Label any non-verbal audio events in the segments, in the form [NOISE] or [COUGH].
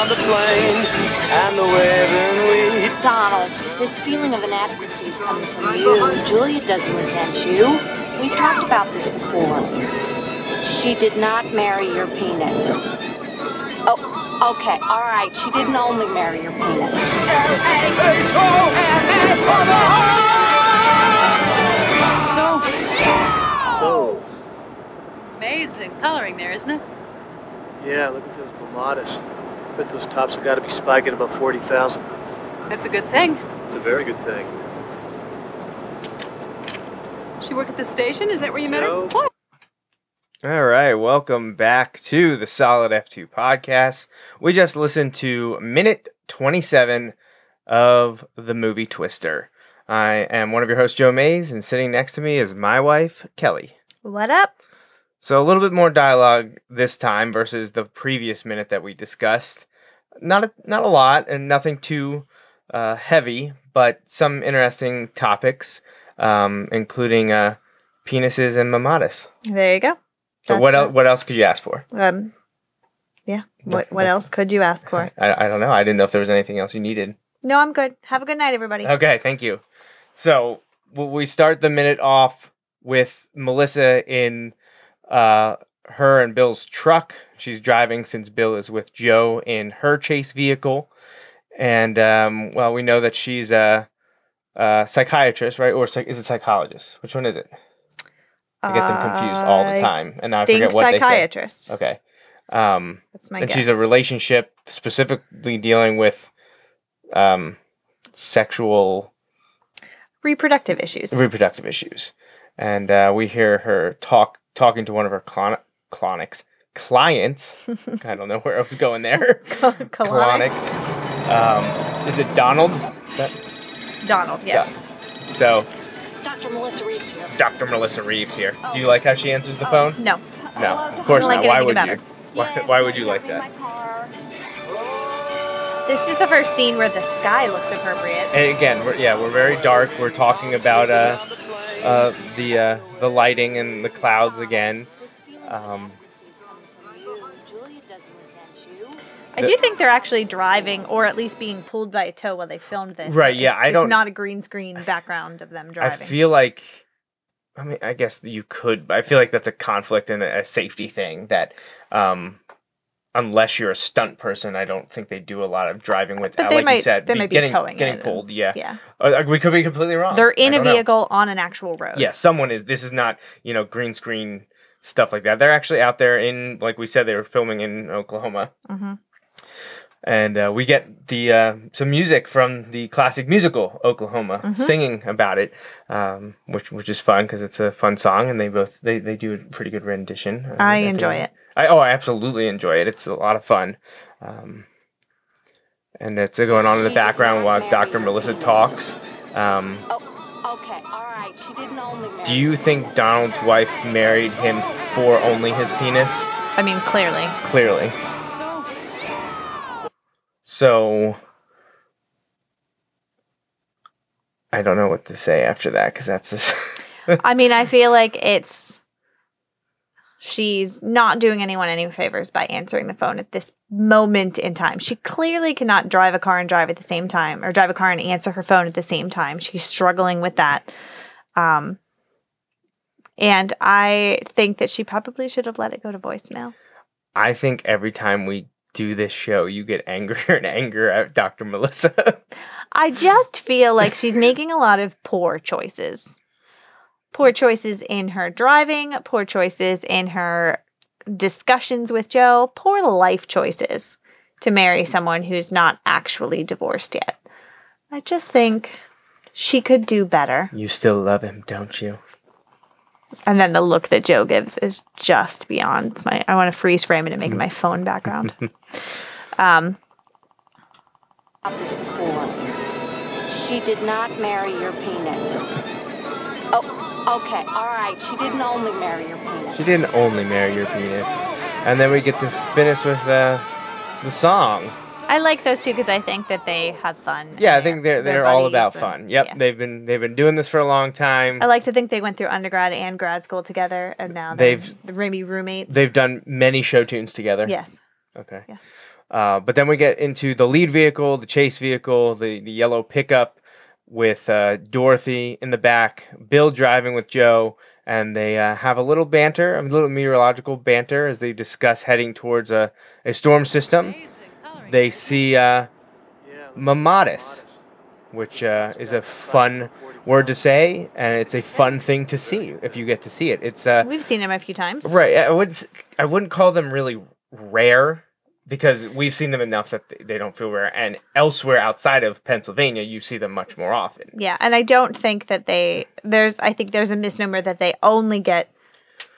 Down the plain, and the waving wheat. Donald, this feeling of inadequacy is coming from you. Julia doesn't resent you. We've talked about this before. She did not marry your penis. Oh, okay, all right. She didn't only marry your penis. So So, amazing coloring there, isn't it? yeah, look at those Mammatus. I bet those tops have got to be spiking about 40,000. That's a good thing. It's a very good thing. She work at the station? Is that where you met her? Joe? What? All right, welcome back to the Solid F2 podcast. We just listened to minute 27 of the movie Twister. I am one of your hosts, Joe Mays, and sitting next to me is my wife, Kelly. What up? So a little bit more dialogue this time versus the previous minute that we discussed. Not a, not a lot, and nothing too uh, heavy, but some interesting topics, um, including uh, penises and mammatus. There you go. So what else? What else could you ask for? Um, yeah. What What else could you ask for? [LAUGHS] I, I don't know. I didn't know if there was anything else you needed. No, I'm good. Have a good night, everybody. Okay, thank you. So we start the minute off with Melissa in uh, her and Bill's truck. She's driving since Bill is with Jo in her chase vehicle, and um, well, we know that she's a, a psychiatrist, right? Or psych- is it psychologist? Which one is it? I get them confused all the time, and now I forget what they say. psychiatrist. Okay. Um, That's my and guess. she's a relationship specifically dealing with um, sexual reproductive issues. reproductive issues, and uh, we hear her talk talking to one of her clon- clonics clients. [LAUGHS] I don't know where I was going there. [LAUGHS] Colonics. Um, is it Donald? Is that- Donald. Yes. so Dr. Melissa Reeves here. Dr. Melissa Reeves here. Do you like how she answers the phone? No. No, of course I not. Why would you? Why, Yes, why would you like got me in that? This is the first scene where the sky looks appropriate. And again, we're, yeah, we're very dark. We're talking about uh, uh, the uh, the lighting and the clouds again. This feeling of Um, I do think they're actually driving, or at least being pulled by a tow while they filmed this. Right, yeah, I it's don't- not a green screen background of them driving. I feel like, I mean, I guess you could, I feel like that's a conflict and a, safety thing that, um, unless you're a stunt person, I don't think they do a lot of driving with. But uh, they like you might- said, they be- might be towing getting pulled. Yeah, yeah. Uh, we could be completely wrong. They're in I a know. vehicle on an actual road. Yeah, someone is. This is not you know green screen stuff like that. They're actually out there in, like we said, they were filming in Oklahoma. Mhm. And uh, we get the uh, some music from the classic musical Oklahoma, Mm-hmm. singing about it, um, which which is fun because it's a fun song, and they both they, they do a pretty good rendition. Uh, I enjoy it. I oh I absolutely enjoy it. It's a lot of fun, um, and it's uh, going on in the She background while Dr. Melissa talks. Um, Oh, okay, all right. She didn't only. Do you think. Donald's wife married him for only his penis? I mean, clearly. Clearly. So, I don't know what to say after that because that's just [LAUGHS] I mean, I feel like it's she's not doing anyone any favors by answering the phone at this moment in time. She clearly cannot drive a car and drive at the same time or drive a car and answer her phone at the same time. She's struggling with that. Um and I think that she probably should have let it go to voicemail. I think every time we do this show, you get angrier [LAUGHS] and angrier at Dr. Melissa. I just feel like she's making a lot of poor choices. Poor choices in her driving, poor choices in her discussions with Jo, poor life choices to marry someone who's not actually divorced yet. I just think she could do better. you still love him, don't you? And then the look that Jo gives is just beyond my I want to freeze frame it and make it my phone background. [LAUGHS] um about this before. She did not marry your penis. Oh, okay, all right. She didn't only marry your penis. She didn't only marry your penis. And then we get to finish with uh, the song. I like those two because I think that they have fun. Yeah, I think they're they're, all about and- fun. Yep, yeah. they've been they've been doing this for a long time. I like to think they went through undergrad and grad school together, and now they're They've- the Remy roommates. They've done many show tunes together. yes, Okay. yes. Uh, but then we get into the lead vehicle, the chase vehicle, the, the yellow pickup with uh, Dorothy in the back, Bill driving with Jo, and they uh, have a little banter, a little meteorological banter as they discuss heading towards a, a storm system. amazing coloring. They see uh. Mammatus, which uh, is a fun word to say, and it's a fun thing to see if you get to see it. It's uh, We've seen them a few times. Right. I would I wouldn't call them really rare because we've seen them enough that they don't feel rare. And elsewhere outside of Pennsylvania, you see them much more often. Yeah, and I don't think that they there's I think there's a misnomer that they only get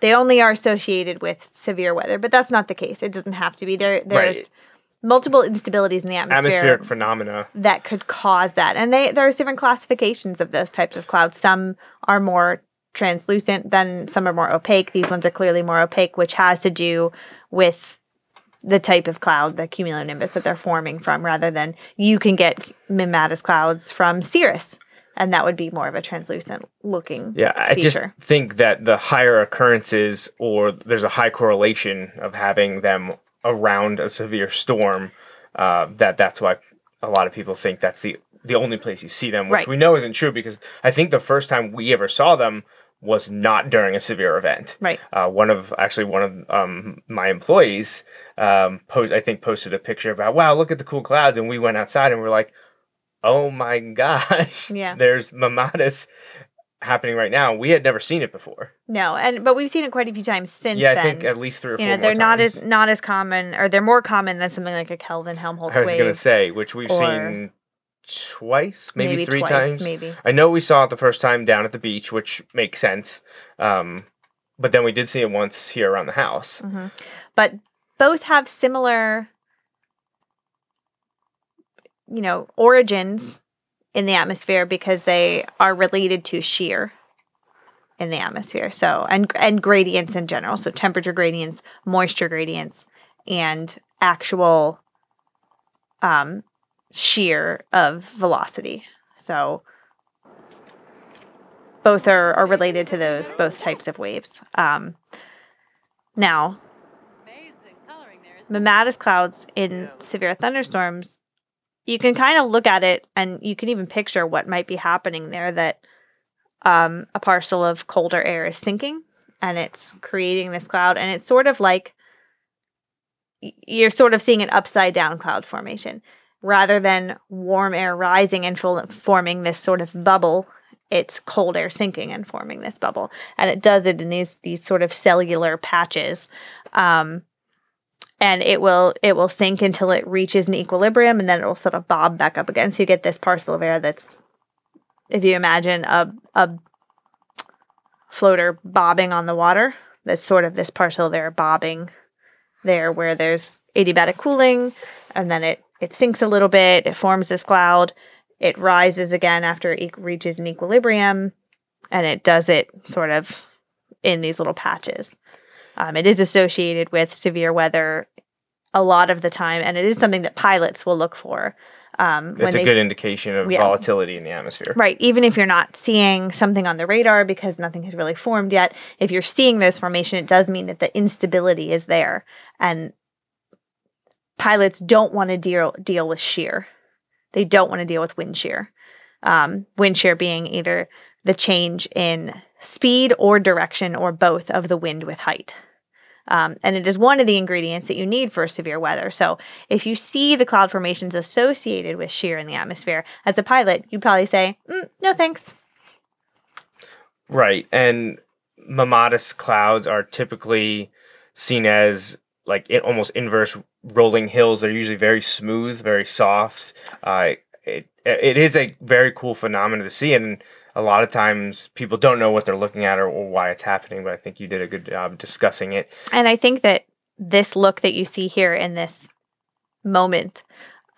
they only are associated with severe weather, but that's not the case. It doesn't have to be. There there's Right. Multiple instabilities in the atmosphere Atmospheric phenomena. that could cause that. And they there's different classifications of those types of clouds. Some are more translucent than some are more opaque. These ones are clearly more opaque, which has to do with the type of cloud, the cumulonimbus that they're forming from, rather than you can get mammatus clouds from cirrus. And that would be more of a translucent looking Yeah, I just think that the higher occurrences, or there's a high correlation of having them around a severe storm. Uh, that that's why a lot of people think that's the the only place you see them, which Right. we know isn't true because I think the first time we ever saw them was not during a severe event. Right. Uh, one of actually one of um, my employees um, post I think posted a picture about wow look at the cool clouds and we went outside and we're like oh my [LAUGHS] gosh Yeah. there's mammatus happening right now we had never seen it before No, and but we've seen it quite a few times since yeah I then. think at least three or you four know, they're not times. as not as common or they're more common than something like a Kelvin Helmholtz I was gonna say which we've seen twice maybe, Maybe three twice, times maybe. I know we saw it the first time down at the beach which makes sense um, but then we did see it once here around the house Mm-hmm. but both have similar you know origins in the atmosphere because they are related to shear in the atmosphere. So and and gradients in general. So temperature gradients moisture gradients and actual um shear of velocity. So both are, are related to those both types of waves. Um now Amazing coloring there, isn't it? Mammatus clouds in severe thunderstorms, you can kind of look at it and you can even picture what might be happening there that um, a parcel of colder air is sinking and it's creating this cloud. And it's sort of like you're sort of seeing an upside down cloud formation rather than warm air rising and full, forming this sort of bubble. It's cold air sinking and forming this bubble, and it does it in these these sort of cellular patches. Um, and it will it will sink until it reaches an equilibrium and then it will sort of bob back up again so you get this parcel of air that's if you imagine a a floater bobbing on the water that's sort of this parcel air bobbing there where there's adiabatic cooling and then it it sinks a little bit it forms this cloud it rises again after it reaches an equilibrium, and it does it sort of in these little patches. Um, it is associated with severe weather a lot of the time, and it is something that pilots will look for. Um, It's a good s- indication of yeah. volatility in the atmosphere. Right. Even if you're not seeing something on the radar because nothing has really formed yet, if you're seeing those formation, it does mean that the instability is there. And pilots don't want to deal deal with shear. They don't want to deal with wind shear. Um, wind shear being either the change in speed or direction or both of the wind with height. Um, and it is one of the ingredients that you need for severe weather. So, if you see the cloud formations associated with shear in the atmosphere, as a pilot, you'd probably say, mm, no thanks. Right. And mammatus clouds are typically seen as like it almost inverse rolling hills. They're usually very smooth, very soft. Uh, it, it is a very cool phenomenon to see. And a lot of times people don't know what they're looking at or, or why it's happening, but I think you did a good job discussing it. And I think that this look that you see here in this moment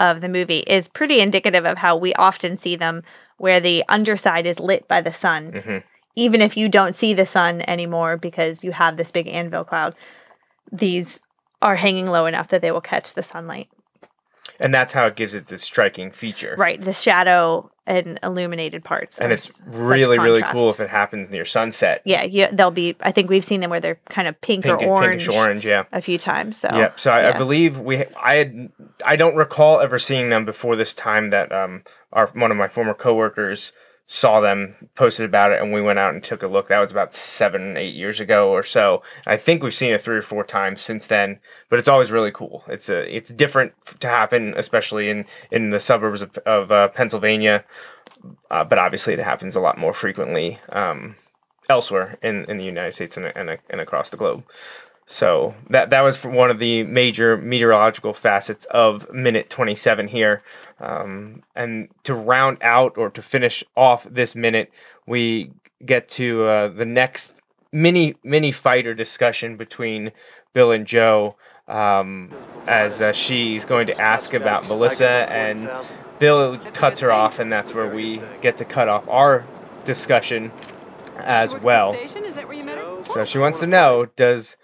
of the movie is pretty indicative of how we often see them, where the underside is lit by the sun. Mhm. Even if you don't see the sun anymore because you have this big anvil cloud, these are hanging low enough that they will catch the sunlight. And that's how it gives it this striking feature. Right, the shadow and illuminated parts. And There's it's really, really cool if it happens near sunset. Yeah, you, they'll be. I think we've seen them where they're kind of pink, Pink, or orange, pinkish orange, yeah. a few times. So Yeah, so I, I believe we. I had. I don't recall ever seeing them before this time. That um, our one of my former coworkers saw them, posted about it, and we went out and took a look. That was about seven, eight years ago or so. I think we've seen it three or four times since then. But it's always really cool. It's a. It's different to happen, especially in in the suburbs of, of uh, Pennsylvania. Uh, but obviously, it happens a lot more frequently um, elsewhere in, in the United States and, and, and across the globe. So that that was one of the major meteorological facets of minute 27 here. Um, and to round out or to finish off this minute, we get to uh, the next mini mini fighter discussion between Bill and Jo. Um, as uh, she's going to ask about Melissa, and Bill cuts her off, and that's where we get to cut off our discussion as Work at the well. Station? Is that where you met her? So she wants to know Does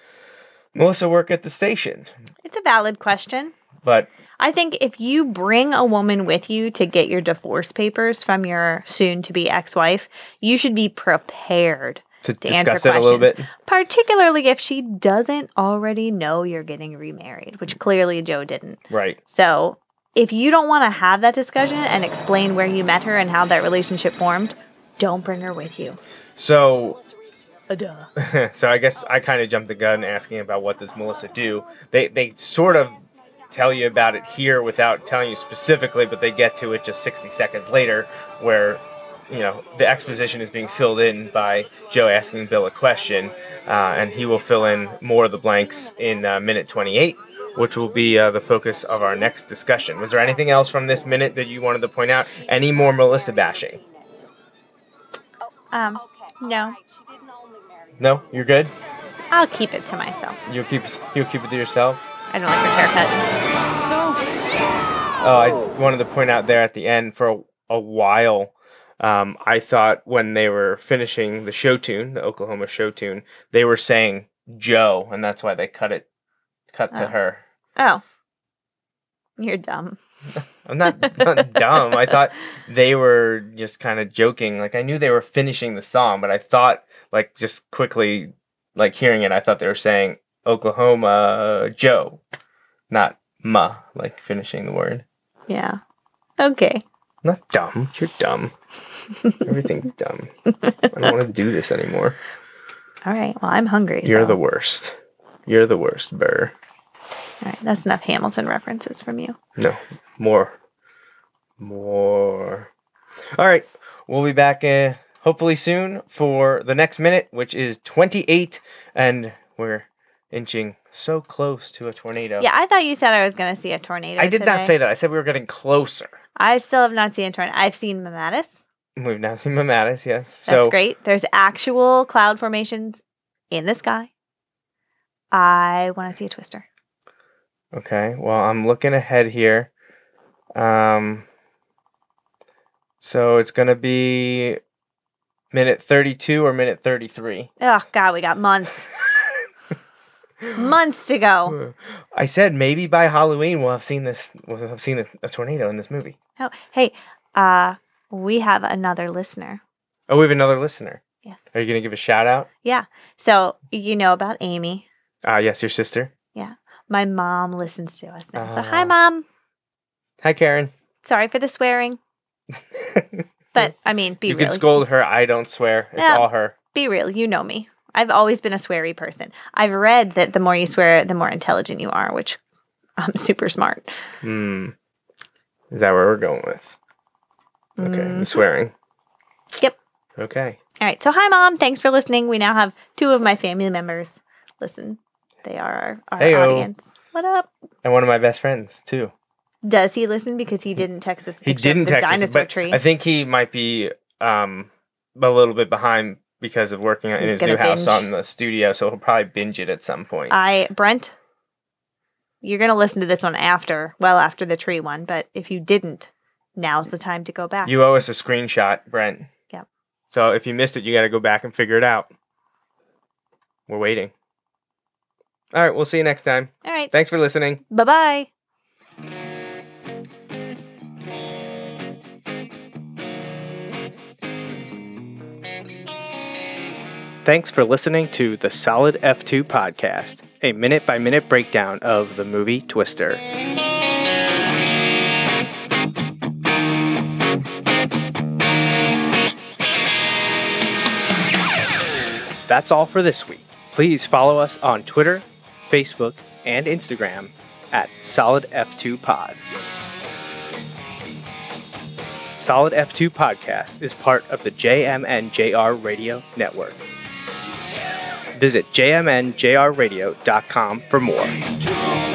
Melissa work at the station? it's a valid question. But I think if you bring a woman with you to get your divorce papers from your soon to be ex wife, you should be prepared to, to answer discuss it a questions. little bit, Particularly if she doesn't already know you're getting remarried, which clearly Jo didn't. right? So if you don't want to have that discussion and explain where you met her and how that relationship formed, don't bring her with you. So, duh. [LAUGHS] so I guess I kind of jumped the gun asking about what does Melissa do. They they sort of tell you about it here without telling you specifically, but they get to it just 60 seconds later, where you know the exposition is being filled in by Jo asking Bill a question, uh, and he will fill in more of the blanks in uh, minute 28. Which will be uh, the focus of our next discussion. Was there anything else from this minute that you wanted to point out? Any more Melissa bashing? Um, no. Right, she didn't only marry No, you're good. I'll keep it to myself. You'll keep it, you'll keep it to yourself. I don't like her haircut. So, Oh, I wanted to point out there at the end for a, a while. Um, I thought when they were finishing the show tune, the Oklahoma show tune, they were saying Joe, and that's why they cut it, cut to Oh. her. Oh. You're dumb. [LAUGHS] I'm not, not dumb. I thought they were just kind of joking. Like I knew they were finishing the song, but I thought, like, just quickly, like hearing it, I thought they were saying Oklahoma Joe, not ma, like finishing the word. Yeah. Okay. Not dumb. You're dumb. Everything's [LAUGHS] dumb. I don't want to do this anymore. All right. Well, I'm hungry. You're so- the worst. You're the worst, Burr. All right. That's enough Hamilton references from you. No, more. More. All right. We'll be back uh, hopefully soon for the next minute, which is 28. And we're inching so close to a tornado. Yeah, I thought you said I was going to see a tornado. I did not say that. I said we were getting closer. I still have not seen a tornado. I've seen Mammatus. We've now seen Mammatus, yes. That's so, great. There's actual cloud formations in the sky. I want to see a twister. Okay, well, I'm looking ahead here. Um, So it's gonna be minute thirty-two or minute thirty-three. Oh God, we got months. [LAUGHS] months to go. I said maybe by Halloween we'll have seen this. We'll have seen a, a tornado in this movie. Oh, hey, uh, we have another listener. Oh, we have another listener. Yes. Are you gonna give a shout out? Yeah. So you know about Amy. Ah, yes, your sister. My mom listens to us now. So hi, Ah. mom. Hi, Karen. Sorry for the swearing, [LAUGHS] but I mean, be you real. can scold her. I don't swear. It's Yeah. all her. Be real. You know me. I've always been a sweary person. I've read that the more you swear, the more intelligent you are, which [LAUGHS] I'm super smart. Hmm. Is that where we're going with? Okay, Mhm. the swearing. Yep. Okay. All right. So, hi, mom. Thanks for listening. We now have two of my family members listen. They are our, our Heyo. audience. What up? And one of my best friends too. Does he listen? Because he didn't text us. a He picture of didn't the text us, dinosaur but tree. I think he might be um a little bit behind because of working in He's his gonna new house binge. on the studio, so he'll probably binge it at some point. I Brent, you're gonna listen to this one after, well, after the tree one. But if you didn't, now's the time to go back. you owe us a screenshot, Brent. Yep. So if you missed it, you got to go back and figure it out. We're waiting. All right, we'll see you next time. All right. Thanks for listening. Bye bye. Thanks for listening to the Solid F2 podcast, a minute by minute breakdown of the movie Twister. That's all for this week. Please follow us on Twitter, Facebook, and Instagram at Solid F2 Pod. Solid F2 Podcast is part of the JMNJR Radio Network. Visit jmnjrradio.com for more.